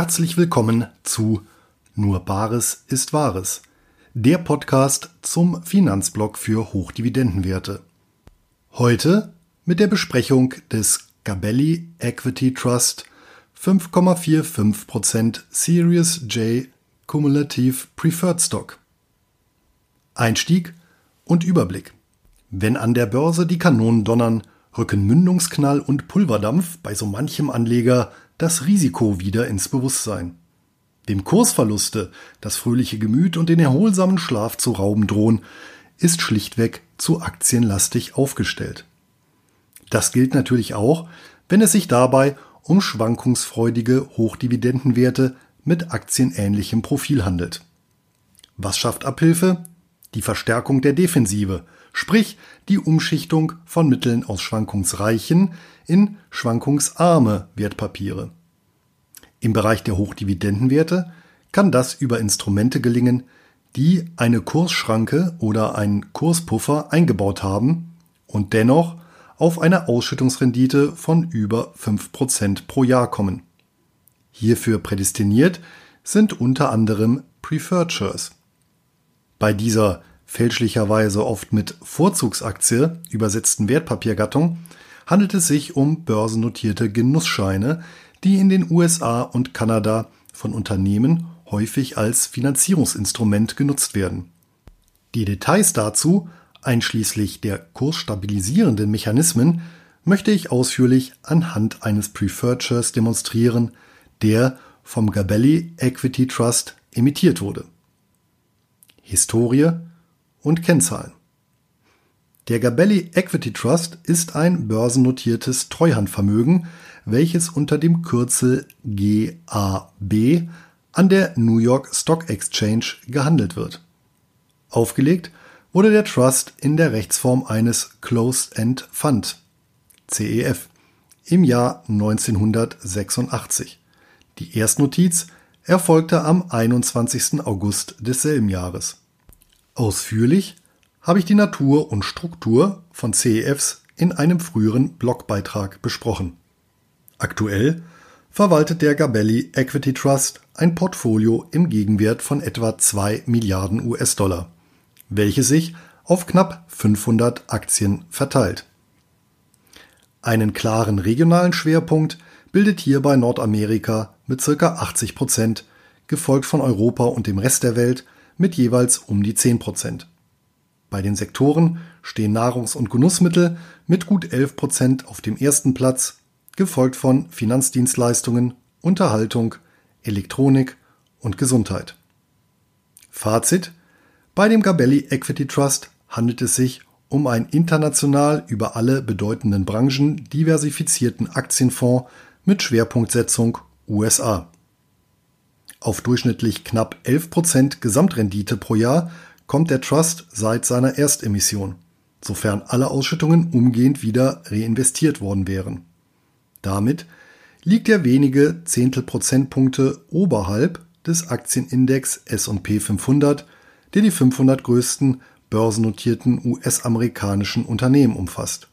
herzlich willkommen zu Nur Bares ist Wahres, der Podcast zum Finanzblock für Hochdividendenwerte. Heute mit der Besprechung des Gabelli Equity Trust 5,45% Series J Cumulative Preferred Stock. Einstieg und Überblick. Wenn an der Börse die Kanonen donnern, rücken Mündungsknall und Pulverdampf bei so manchem Anleger das Risiko wieder ins Bewusstsein. Dem Kursverluste, das fröhliche Gemüt und den erholsamen Schlaf zu rauben drohen, ist schlichtweg zu aktienlastig aufgestellt. Das gilt natürlich auch, wenn es sich dabei um schwankungsfreudige Hochdividendenwerte mit aktienähnlichem Profil handelt. Was schafft Abhilfe? Die Verstärkung der Defensive, sprich die Umschichtung von Mitteln aus schwankungsreichen in schwankungsarme Wertpapiere. Im Bereich der Hochdividendenwerte kann das über Instrumente gelingen, die eine Kursschranke oder einen Kurspuffer eingebaut haben und dennoch auf eine Ausschüttungsrendite von über 5% pro Jahr kommen. Hierfür prädestiniert sind unter anderem Preferred Shares. Bei dieser fälschlicherweise oft mit Vorzugsaktie übersetzten Wertpapiergattung handelt es sich um börsennotierte Genussscheine, die in den USA und Kanada von Unternehmen häufig als Finanzierungsinstrument genutzt werden. Die Details dazu, einschließlich der kursstabilisierenden Mechanismen, möchte ich ausführlich anhand eines Preferred Shares demonstrieren, der vom Gabelli Equity Trust emittiert wurde. Historie und Kennzahlen. Der Gabelli Equity Trust ist ein börsennotiertes Treuhandvermögen, welches unter dem Kürzel GAB an der New York Stock Exchange gehandelt wird. Aufgelegt wurde der Trust in der Rechtsform eines Closed-End Fund CEF im Jahr 1986. Die Erstnotiz erfolgte am 21. August desselben Jahres. Ausführlich habe ich die Natur und Struktur von CEFs in einem früheren Blogbeitrag besprochen. Aktuell verwaltet der Gabelli Equity Trust ein Portfolio im Gegenwert von etwa 2 Milliarden US-Dollar, welches sich auf knapp 500 Aktien verteilt. Einen klaren regionalen Schwerpunkt bildet hierbei Nordamerika mit ca. 80 Prozent, gefolgt von Europa und dem Rest der Welt mit jeweils um die 10 Prozent. Bei den Sektoren stehen Nahrungs- und Genussmittel mit gut 11 Prozent auf dem ersten Platz, gefolgt von Finanzdienstleistungen, Unterhaltung, Elektronik und Gesundheit. Fazit: Bei dem Gabelli Equity Trust handelt es sich um einen international über alle bedeutenden Branchen diversifizierten Aktienfonds mit Schwerpunktsetzung USA. Auf durchschnittlich knapp 11% Gesamtrendite pro Jahr kommt der Trust seit seiner Erstemission, sofern alle Ausschüttungen umgehend wieder reinvestiert worden wären. Damit liegt er wenige Zehntelprozentpunkte oberhalb des Aktienindex S&P 500, der die 500 größten börsennotierten US-amerikanischen Unternehmen umfasst.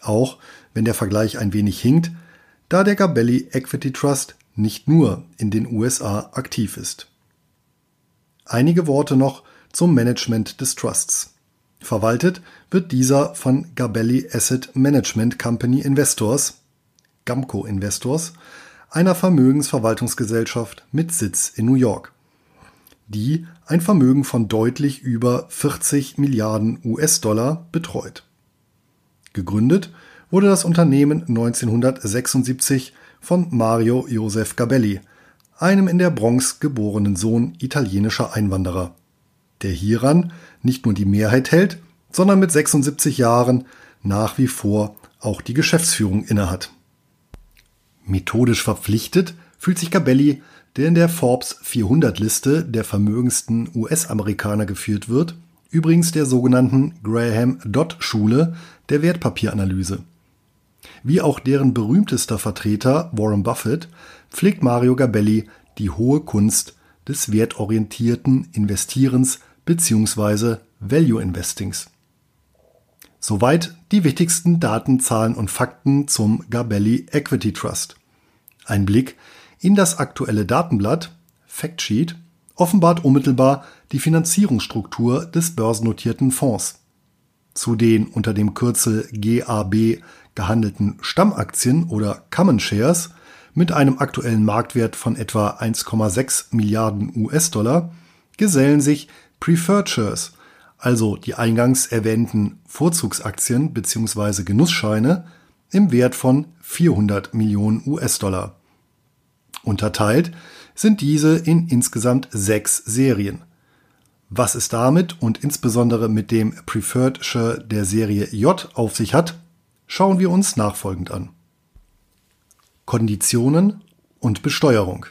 Auch wenn der Vergleich ein wenig hinkt, da der Gabelli Equity Trust nicht nur in den USA aktiv ist. Einige Worte noch zum Management des Trusts. Verwaltet wird dieser von Gabelli Asset Management Company Investors, Gamco Investors, einer Vermögensverwaltungsgesellschaft mit Sitz in New York, die ein Vermögen von deutlich über 40 Milliarden US-Dollar betreut. Gegründet wurde das Unternehmen 1976 von Mario Josef Gabelli, einem in der Bronx geborenen Sohn italienischer Einwanderer, der hieran nicht nur die Mehrheit hält, sondern mit 76 Jahren nach wie vor auch die Geschäftsführung innehat. Methodisch verpflichtet fühlt sich Gabelli, der in der Forbes 400 Liste der vermögendsten US-Amerikaner geführt wird, übrigens der sogenannten Graham Dodd Schule der Wertpapieranalyse. Wie auch deren berühmtester Vertreter Warren Buffett pflegt Mario Gabelli die hohe Kunst des wertorientierten Investierens bzw. Value Investings. Soweit die wichtigsten Daten, Zahlen und Fakten zum Gabelli Equity Trust. Ein Blick in das aktuelle Datenblatt Factsheet offenbart unmittelbar die Finanzierungsstruktur des börsennotierten Fonds. Zu den unter dem Kürzel GAB gehandelten Stammaktien oder Common Shares mit einem aktuellen Marktwert von etwa 1,6 Milliarden US-Dollar gesellen sich Preferred Shares, also die eingangs erwähnten Vorzugsaktien bzw. Genussscheine im Wert von 400 Millionen US-Dollar. Unterteilt sind diese in insgesamt sechs Serien. Was es damit und insbesondere mit dem Preferred Share der Serie J auf sich hat, schauen wir uns nachfolgend an. Konditionen und Besteuerung.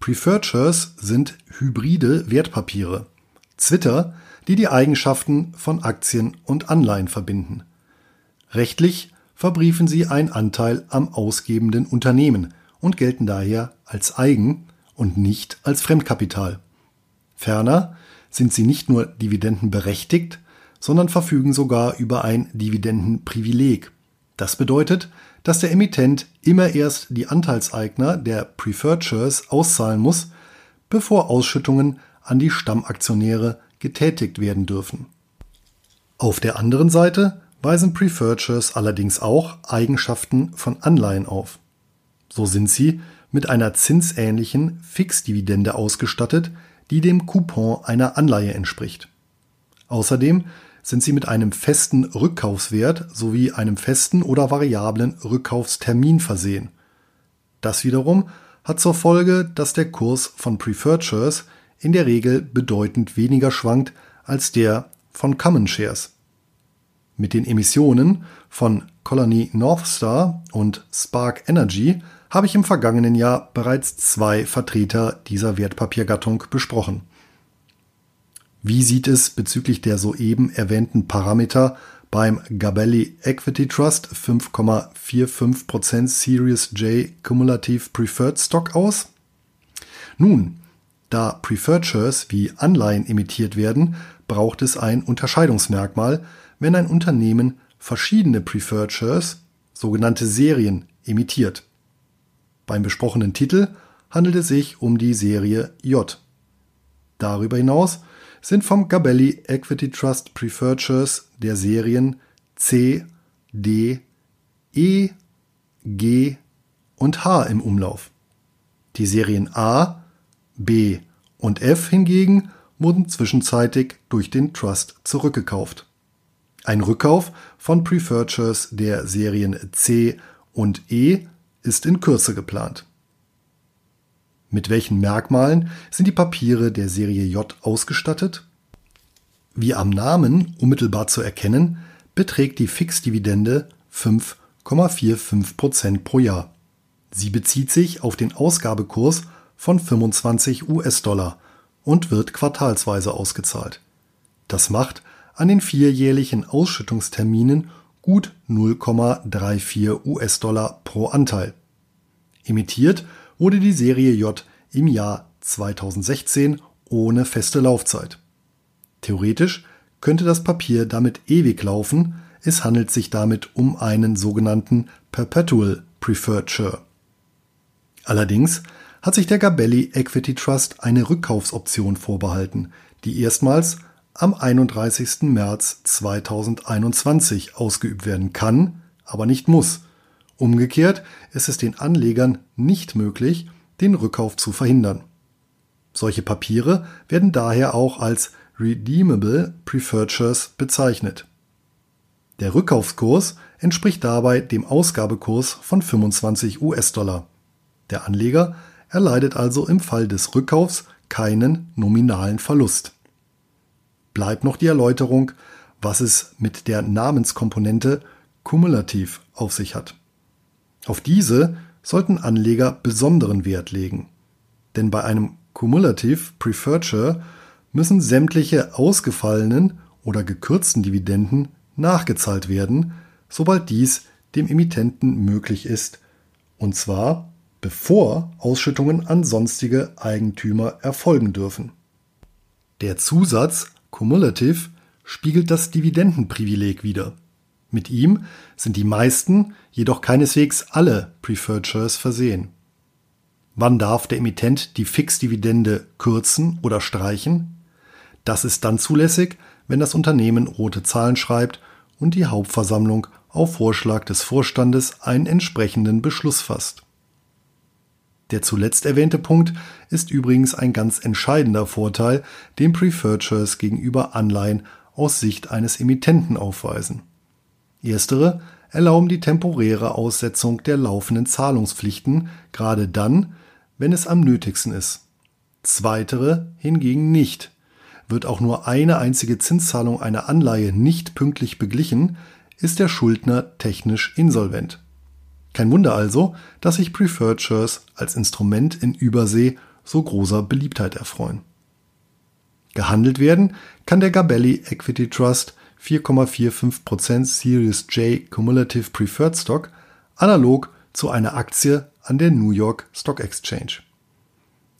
Preferred Shares sind hybride Wertpapiere, Zwitter, die die Eigenschaften von Aktien und Anleihen verbinden. Rechtlich verbriefen sie einen Anteil am ausgebenden Unternehmen und gelten daher als Eigen und nicht als Fremdkapital. Ferner sind sie nicht nur dividendenberechtigt, sondern verfügen sogar über ein Dividendenprivileg. Das bedeutet, dass der Emittent immer erst die Anteilseigner der Preferred Shares auszahlen muss, bevor Ausschüttungen an die Stammaktionäre getätigt werden dürfen. Auf der anderen Seite weisen Preferred Shares allerdings auch Eigenschaften von Anleihen auf. So sind sie mit einer zinsähnlichen Fixdividende ausgestattet, die dem Coupon einer Anleihe entspricht. Außerdem sind sie mit einem festen Rückkaufswert sowie einem festen oder variablen Rückkaufstermin versehen. Das wiederum hat zur Folge, dass der Kurs von Preferred Shares in der Regel bedeutend weniger schwankt als der von Common Shares. Mit den Emissionen von Colony Northstar und Spark Energy habe ich im vergangenen Jahr bereits zwei Vertreter dieser Wertpapiergattung besprochen. Wie sieht es bezüglich der soeben erwähnten Parameter beim Gabelli Equity Trust 5,45% Series J Cumulative Preferred Stock aus? Nun, da Preferred Shares wie Anleihen emittiert werden, braucht es ein Unterscheidungsmerkmal, wenn ein Unternehmen verschiedene Preferred Shares, sogenannte Serien, emittiert. Beim besprochenen Titel handelt es sich um die Serie J. Darüber hinaus sind vom Gabelli Equity Trust Preferred Shares der Serien C, D, E, G und H im Umlauf. Die Serien A, B und F hingegen wurden zwischenzeitig durch den Trust zurückgekauft. Ein Rückkauf von Preferred Shares der Serien C und E ist in Kürze geplant. Mit welchen Merkmalen sind die Papiere der Serie J ausgestattet? Wie am Namen unmittelbar zu erkennen, beträgt die Fixdividende 5,45% pro Jahr. Sie bezieht sich auf den Ausgabekurs von 25 US-Dollar und wird quartalsweise ausgezahlt. Das macht an den vierjährlichen Ausschüttungsterminen gut 0,34 US-Dollar pro Anteil. Emittiert wurde die Serie J im Jahr 2016 ohne feste Laufzeit. Theoretisch könnte das Papier damit ewig laufen, es handelt sich damit um einen sogenannten Perpetual Preferred. Allerdings hat sich der Gabelli Equity Trust eine Rückkaufsoption vorbehalten, die erstmals am 31. März 2021 ausgeübt werden kann, aber nicht muss. Umgekehrt ist es den Anlegern nicht möglich, den Rückkauf zu verhindern. Solche Papiere werden daher auch als Redeemable Preferred Shares bezeichnet. Der Rückkaufskurs entspricht dabei dem Ausgabekurs von 25 US-Dollar. Der Anleger erleidet also im Fall des Rückkaufs keinen nominalen Verlust bleibt noch die Erläuterung, was es mit der Namenskomponente kumulativ auf sich hat. Auf diese sollten Anleger besonderen Wert legen. Denn bei einem Cumulative Preferred Share müssen sämtliche ausgefallenen oder gekürzten Dividenden nachgezahlt werden, sobald dies dem Emittenten möglich ist, und zwar bevor Ausschüttungen an sonstige Eigentümer erfolgen dürfen. Der Zusatz Cumulative spiegelt das Dividendenprivileg wider. Mit ihm sind die meisten, jedoch keineswegs alle Preferred Shares versehen. Wann darf der Emittent die Fixdividende kürzen oder streichen? Das ist dann zulässig, wenn das Unternehmen rote Zahlen schreibt und die Hauptversammlung auf Vorschlag des Vorstandes einen entsprechenden Beschluss fasst. Der zuletzt erwähnte Punkt ist übrigens ein ganz entscheidender Vorteil, den Preferred Shares gegenüber Anleihen aus Sicht eines Emittenten aufweisen. Erstere erlauben die temporäre Aussetzung der laufenden Zahlungspflichten, gerade dann, wenn es am nötigsten ist. Zweitere hingegen nicht. Wird auch nur eine einzige Zinszahlung einer Anleihe nicht pünktlich beglichen, ist der Schuldner technisch insolvent. Kein Wunder also, dass sich Preferred Shares als Instrument in Übersee so großer Beliebtheit erfreuen. Gehandelt werden kann der Gabelli Equity Trust 4,45% Series J Cumulative Preferred Stock analog zu einer Aktie an der New York Stock Exchange.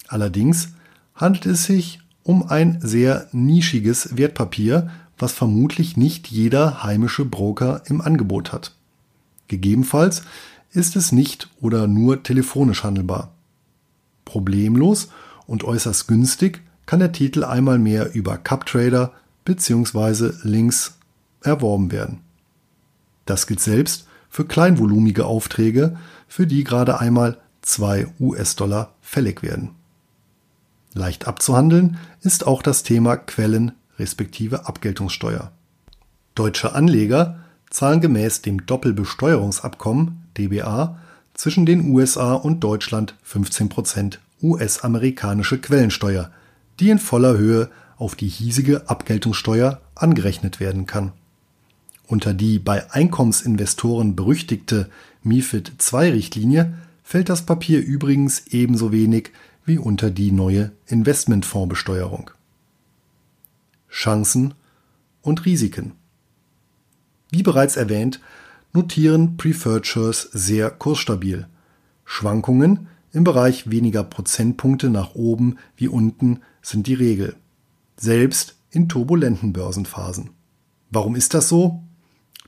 Allerdings handelt es sich um ein sehr nischiges Wertpapier, was vermutlich nicht jeder heimische Broker im Angebot hat. Gegebenenfalls ist es nicht oder nur telefonisch handelbar. Problemlos und äußerst günstig kann der Titel einmal mehr über CupTrader bzw. Links erworben werden. Das gilt selbst für kleinvolumige Aufträge, für die gerade einmal 2 US-Dollar fällig werden. Leicht abzuhandeln ist auch das Thema Quellen respektive Abgeltungssteuer. Deutsche Anleger zahlen gemäß dem Doppelbesteuerungsabkommen DBA zwischen den USA und Deutschland 15% US-amerikanische Quellensteuer, die in voller Höhe auf die hiesige Abgeltungssteuer angerechnet werden kann. Unter die bei Einkommensinvestoren berüchtigte MiFID II-Richtlinie fällt das Papier übrigens ebenso wenig wie unter die neue Investmentfondsbesteuerung. Chancen und Risiken. Wie bereits erwähnt, notieren Preferred Shares sehr kursstabil. Schwankungen im Bereich weniger Prozentpunkte nach oben wie unten sind die Regel, selbst in turbulenten Börsenphasen. Warum ist das so?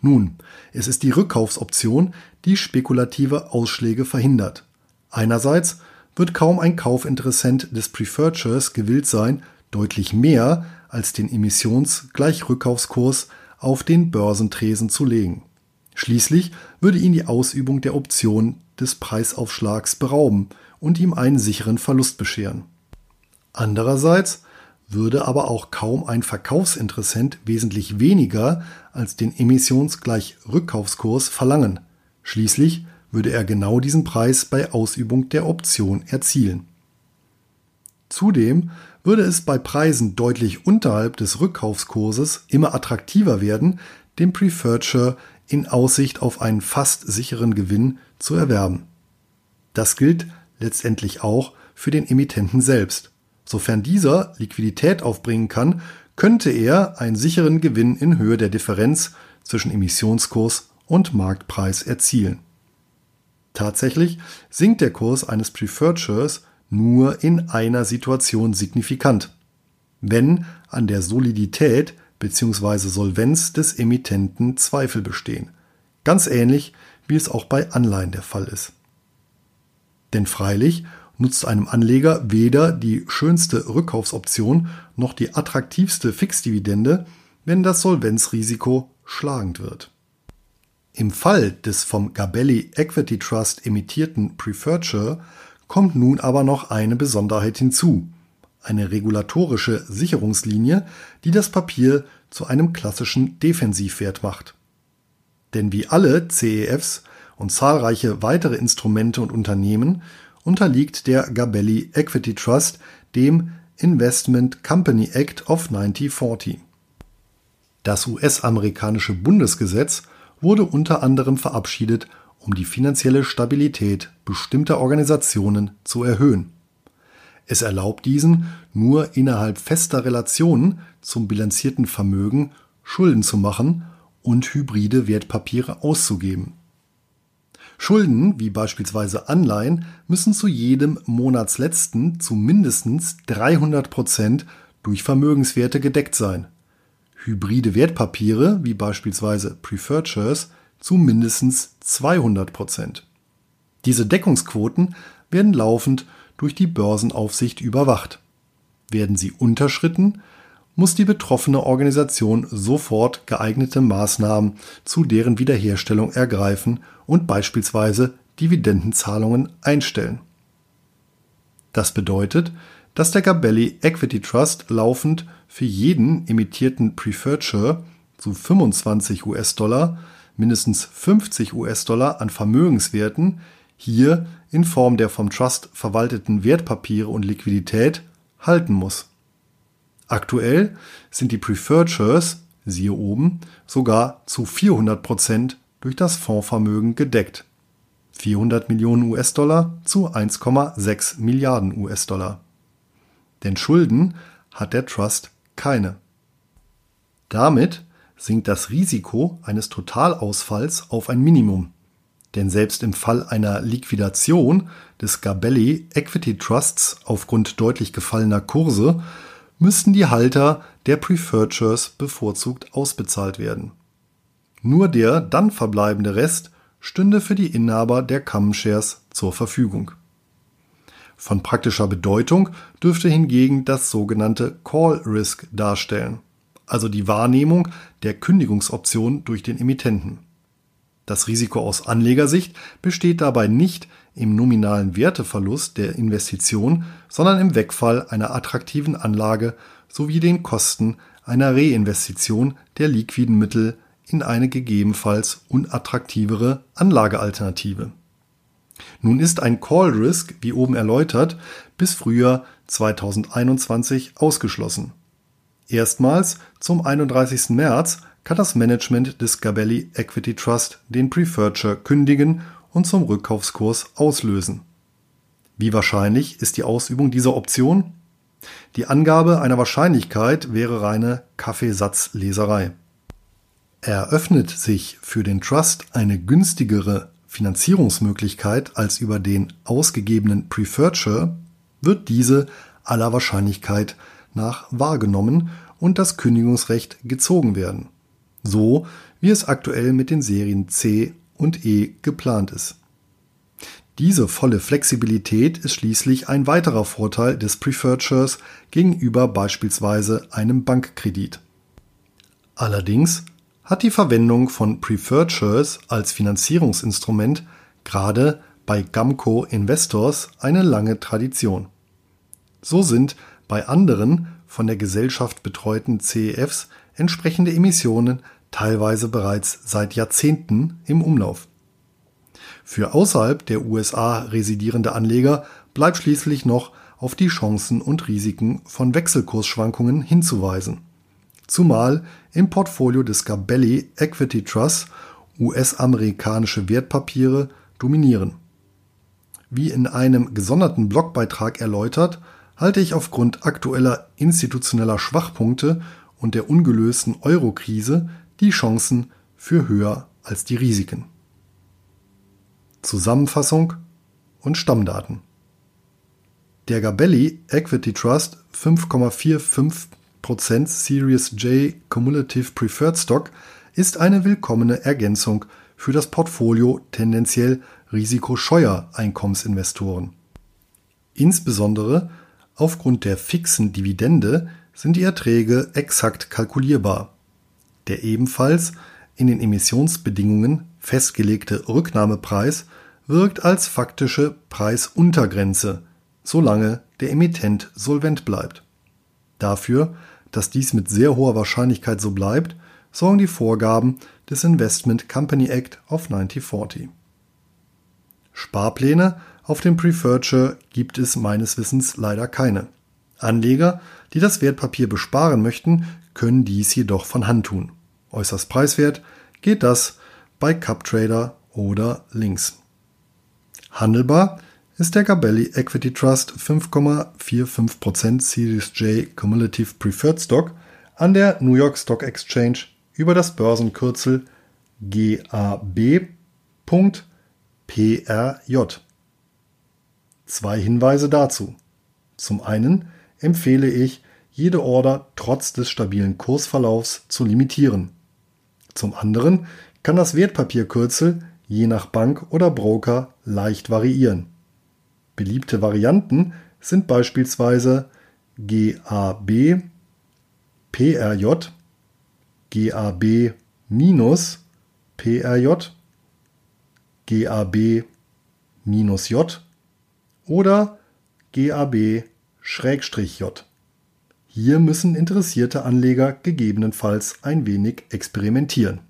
Nun, es ist die Rückkaufsoption, die spekulative Ausschläge verhindert. Einerseits wird kaum ein Kaufinteressent des Preferred Shares gewillt sein, deutlich mehr als den Emissionsgleichrückkaufskurs auf den Börsentresen zu legen. Schließlich würde ihn die Ausübung der Option des Preisaufschlags berauben und ihm einen sicheren Verlust bescheren. Andererseits würde aber auch kaum ein Verkaufsinteressent wesentlich weniger als den Emissionsgleichrückkaufskurs verlangen. Schließlich würde er genau diesen Preis bei Ausübung der Option erzielen. Zudem würde es bei Preisen deutlich unterhalb des Rückkaufskurses immer attraktiver werden, den Preferred Share in Aussicht auf einen fast sicheren Gewinn zu erwerben. Das gilt letztendlich auch für den Emittenten selbst. Sofern dieser Liquidität aufbringen kann, könnte er einen sicheren Gewinn in Höhe der Differenz zwischen Emissionskurs und Marktpreis erzielen. Tatsächlich sinkt der Kurs eines Preferred Shares nur in einer Situation signifikant, wenn an der Solidität bzw. Solvenz des Emittenten Zweifel bestehen. Ganz ähnlich wie es auch bei Anleihen der Fall ist. Denn freilich nutzt einem Anleger weder die schönste Rückkaufsoption noch die attraktivste Fixdividende, wenn das Solvenzrisiko schlagend wird. Im Fall des vom Gabelli Equity Trust emittierten Preferred Share kommt nun aber noch eine Besonderheit hinzu. Eine regulatorische Sicherungslinie, die das Papier zu einem klassischen Defensivwert macht. Denn wie alle CEFs und zahlreiche weitere Instrumente und Unternehmen unterliegt der Gabelli Equity Trust dem Investment Company Act of 1940. Das US-amerikanische Bundesgesetz wurde unter anderem verabschiedet, um die finanzielle Stabilität bestimmter Organisationen zu erhöhen. Es erlaubt diesen, nur innerhalb fester Relationen zum bilanzierten Vermögen Schulden zu machen und hybride Wertpapiere auszugeben. Schulden, wie beispielsweise Anleihen, müssen zu jedem Monatsletzten zu mindestens 300 Prozent durch Vermögenswerte gedeckt sein. Hybride Wertpapiere, wie beispielsweise Preferred Shares, zu mindestens 200 Prozent. Diese Deckungsquoten werden laufend durch die Börsenaufsicht überwacht. Werden sie unterschritten, muss die betroffene Organisation sofort geeignete Maßnahmen zu deren Wiederherstellung ergreifen und beispielsweise Dividendenzahlungen einstellen. Das bedeutet, dass der Gabelli Equity Trust laufend für jeden emittierten Preferred Share zu 25 US-Dollar mindestens 50 US-Dollar an Vermögenswerten hier in Form der vom Trust verwalteten Wertpapiere und Liquidität halten muss. Aktuell sind die Preferred Shares, siehe oben, sogar zu 400 Prozent durch das Fondsvermögen gedeckt. 400 Millionen US-Dollar zu 1,6 Milliarden US-Dollar. Denn Schulden hat der Trust keine. Damit sinkt das Risiko eines Totalausfalls auf ein Minimum. Denn selbst im Fall einer Liquidation des Gabelli Equity Trusts aufgrund deutlich gefallener Kurse müssten die Halter der Preferred Shares bevorzugt ausbezahlt werden. Nur der dann verbleibende Rest stünde für die Inhaber der Common Shares zur Verfügung. Von praktischer Bedeutung dürfte hingegen das sogenannte Call Risk darstellen, also die Wahrnehmung der Kündigungsoption durch den Emittenten. Das Risiko aus Anlegersicht besteht dabei nicht im nominalen Werteverlust der Investition, sondern im Wegfall einer attraktiven Anlage sowie den Kosten einer Reinvestition der liquiden Mittel in eine gegebenenfalls unattraktivere Anlagealternative. Nun ist ein Call Risk, wie oben erläutert, bis Frühjahr 2021 ausgeschlossen. Erstmals zum 31. März kann das Management des Gabelli Equity Trust den Preferred kündigen und zum Rückkaufskurs auslösen. Wie wahrscheinlich ist die Ausübung dieser Option? Die Angabe einer Wahrscheinlichkeit wäre reine Kaffeesatzleserei. Eröffnet sich für den Trust eine günstigere Finanzierungsmöglichkeit als über den ausgegebenen Preferred Share, wird diese aller Wahrscheinlichkeit nach wahrgenommen und das Kündigungsrecht gezogen werden so wie es aktuell mit den Serien C und E geplant ist. Diese volle Flexibilität ist schließlich ein weiterer Vorteil des Preferred Shares gegenüber beispielsweise einem Bankkredit. Allerdings hat die Verwendung von Preferred Shares als Finanzierungsinstrument gerade bei Gamco Investors eine lange Tradition. So sind bei anderen von der Gesellschaft betreuten CEFs entsprechende Emissionen teilweise bereits seit Jahrzehnten im Umlauf. Für außerhalb der USA residierende Anleger bleibt schließlich noch auf die Chancen und Risiken von Wechselkursschwankungen hinzuweisen. Zumal im Portfolio des Gabelli Equity Trust US-amerikanische Wertpapiere dominieren. Wie in einem gesonderten Blogbeitrag erläutert, halte ich aufgrund aktueller institutioneller Schwachpunkte und der ungelösten Euro-Krise die Chancen für höher als die Risiken. Zusammenfassung und Stammdaten. Der Gabelli Equity Trust 5,45% Series J Cumulative Preferred Stock ist eine willkommene Ergänzung für das Portfolio tendenziell risikoscheuer Einkommensinvestoren. Insbesondere aufgrund der fixen Dividende sind die Erträge exakt kalkulierbar. Der ebenfalls in den Emissionsbedingungen festgelegte Rücknahmepreis wirkt als faktische Preisuntergrenze, solange der Emittent solvent bleibt. Dafür, dass dies mit sehr hoher Wahrscheinlichkeit so bleibt, sorgen die Vorgaben des Investment Company Act of 1940. Sparpläne auf dem Preferred Share gibt es meines Wissens leider keine. Anleger die das Wertpapier besparen möchten, können dies jedoch von Hand tun. Äußerst preiswert geht das bei CupTrader oder Links. Handelbar ist der Gabelli Equity Trust 5,45% Series J Cumulative Preferred Stock an der New York Stock Exchange über das Börsenkürzel GAB.PRJ. Zwei Hinweise dazu. Zum einen empfehle ich, jede Order trotz des stabilen Kursverlaufs zu limitieren. Zum anderen kann das Wertpapierkürzel je nach Bank oder Broker leicht variieren. Beliebte Varianten sind beispielsweise GAB, PRJ, GAB minus PRJ, GAB minus J oder GAB Schrägstrich J. Hier müssen interessierte Anleger gegebenenfalls ein wenig experimentieren.